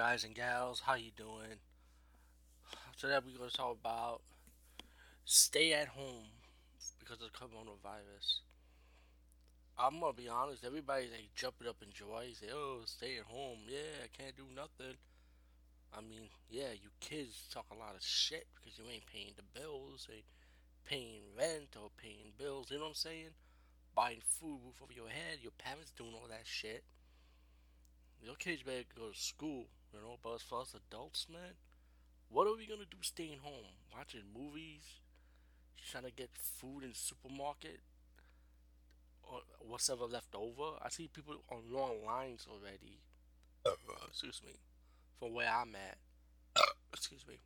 guys and gals? How you doing? Today we're gonna talk about stay at home because of coronavirus. I'm gonna be honest. Everybody's like jumping up in joy, say, "Oh, stay at home. Yeah, I can't do nothing." I mean, yeah, you kids talk a lot of shit because you ain't paying the bills, ain't paying rent or paying bills. You know what I'm saying? Buying food, roof over your head. Your parents doing all that shit. Kids better go to school, you know. But as far as adults, man, what are we gonna do staying home? Watching movies? Trying to get food in the supermarket? Or whatever left over? I see people on long lines already. Excuse me. From where I'm at. Excuse me.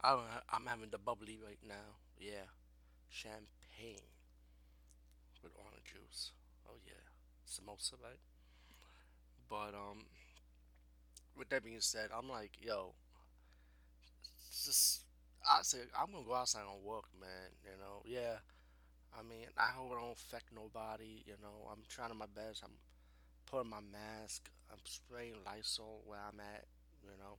I don't, I'm having the bubbly right now. Yeah. Champagne with orange juice. Oh yeah. Samosa, right? But um with that being said, I'm like, yo, just I say I'm gonna go outside and work, man. You know, yeah. I mean, I hope I don't affect nobody. You know, I'm trying my best. I'm putting my mask. I'm spraying Lysol where I'm at. You know,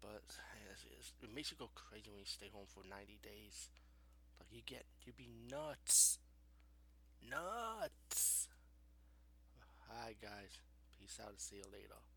but it's, it's, it makes you go crazy when you stay home for 90 days. Like you get, you be nuts, nuts. Right, guys. Peace out see you later.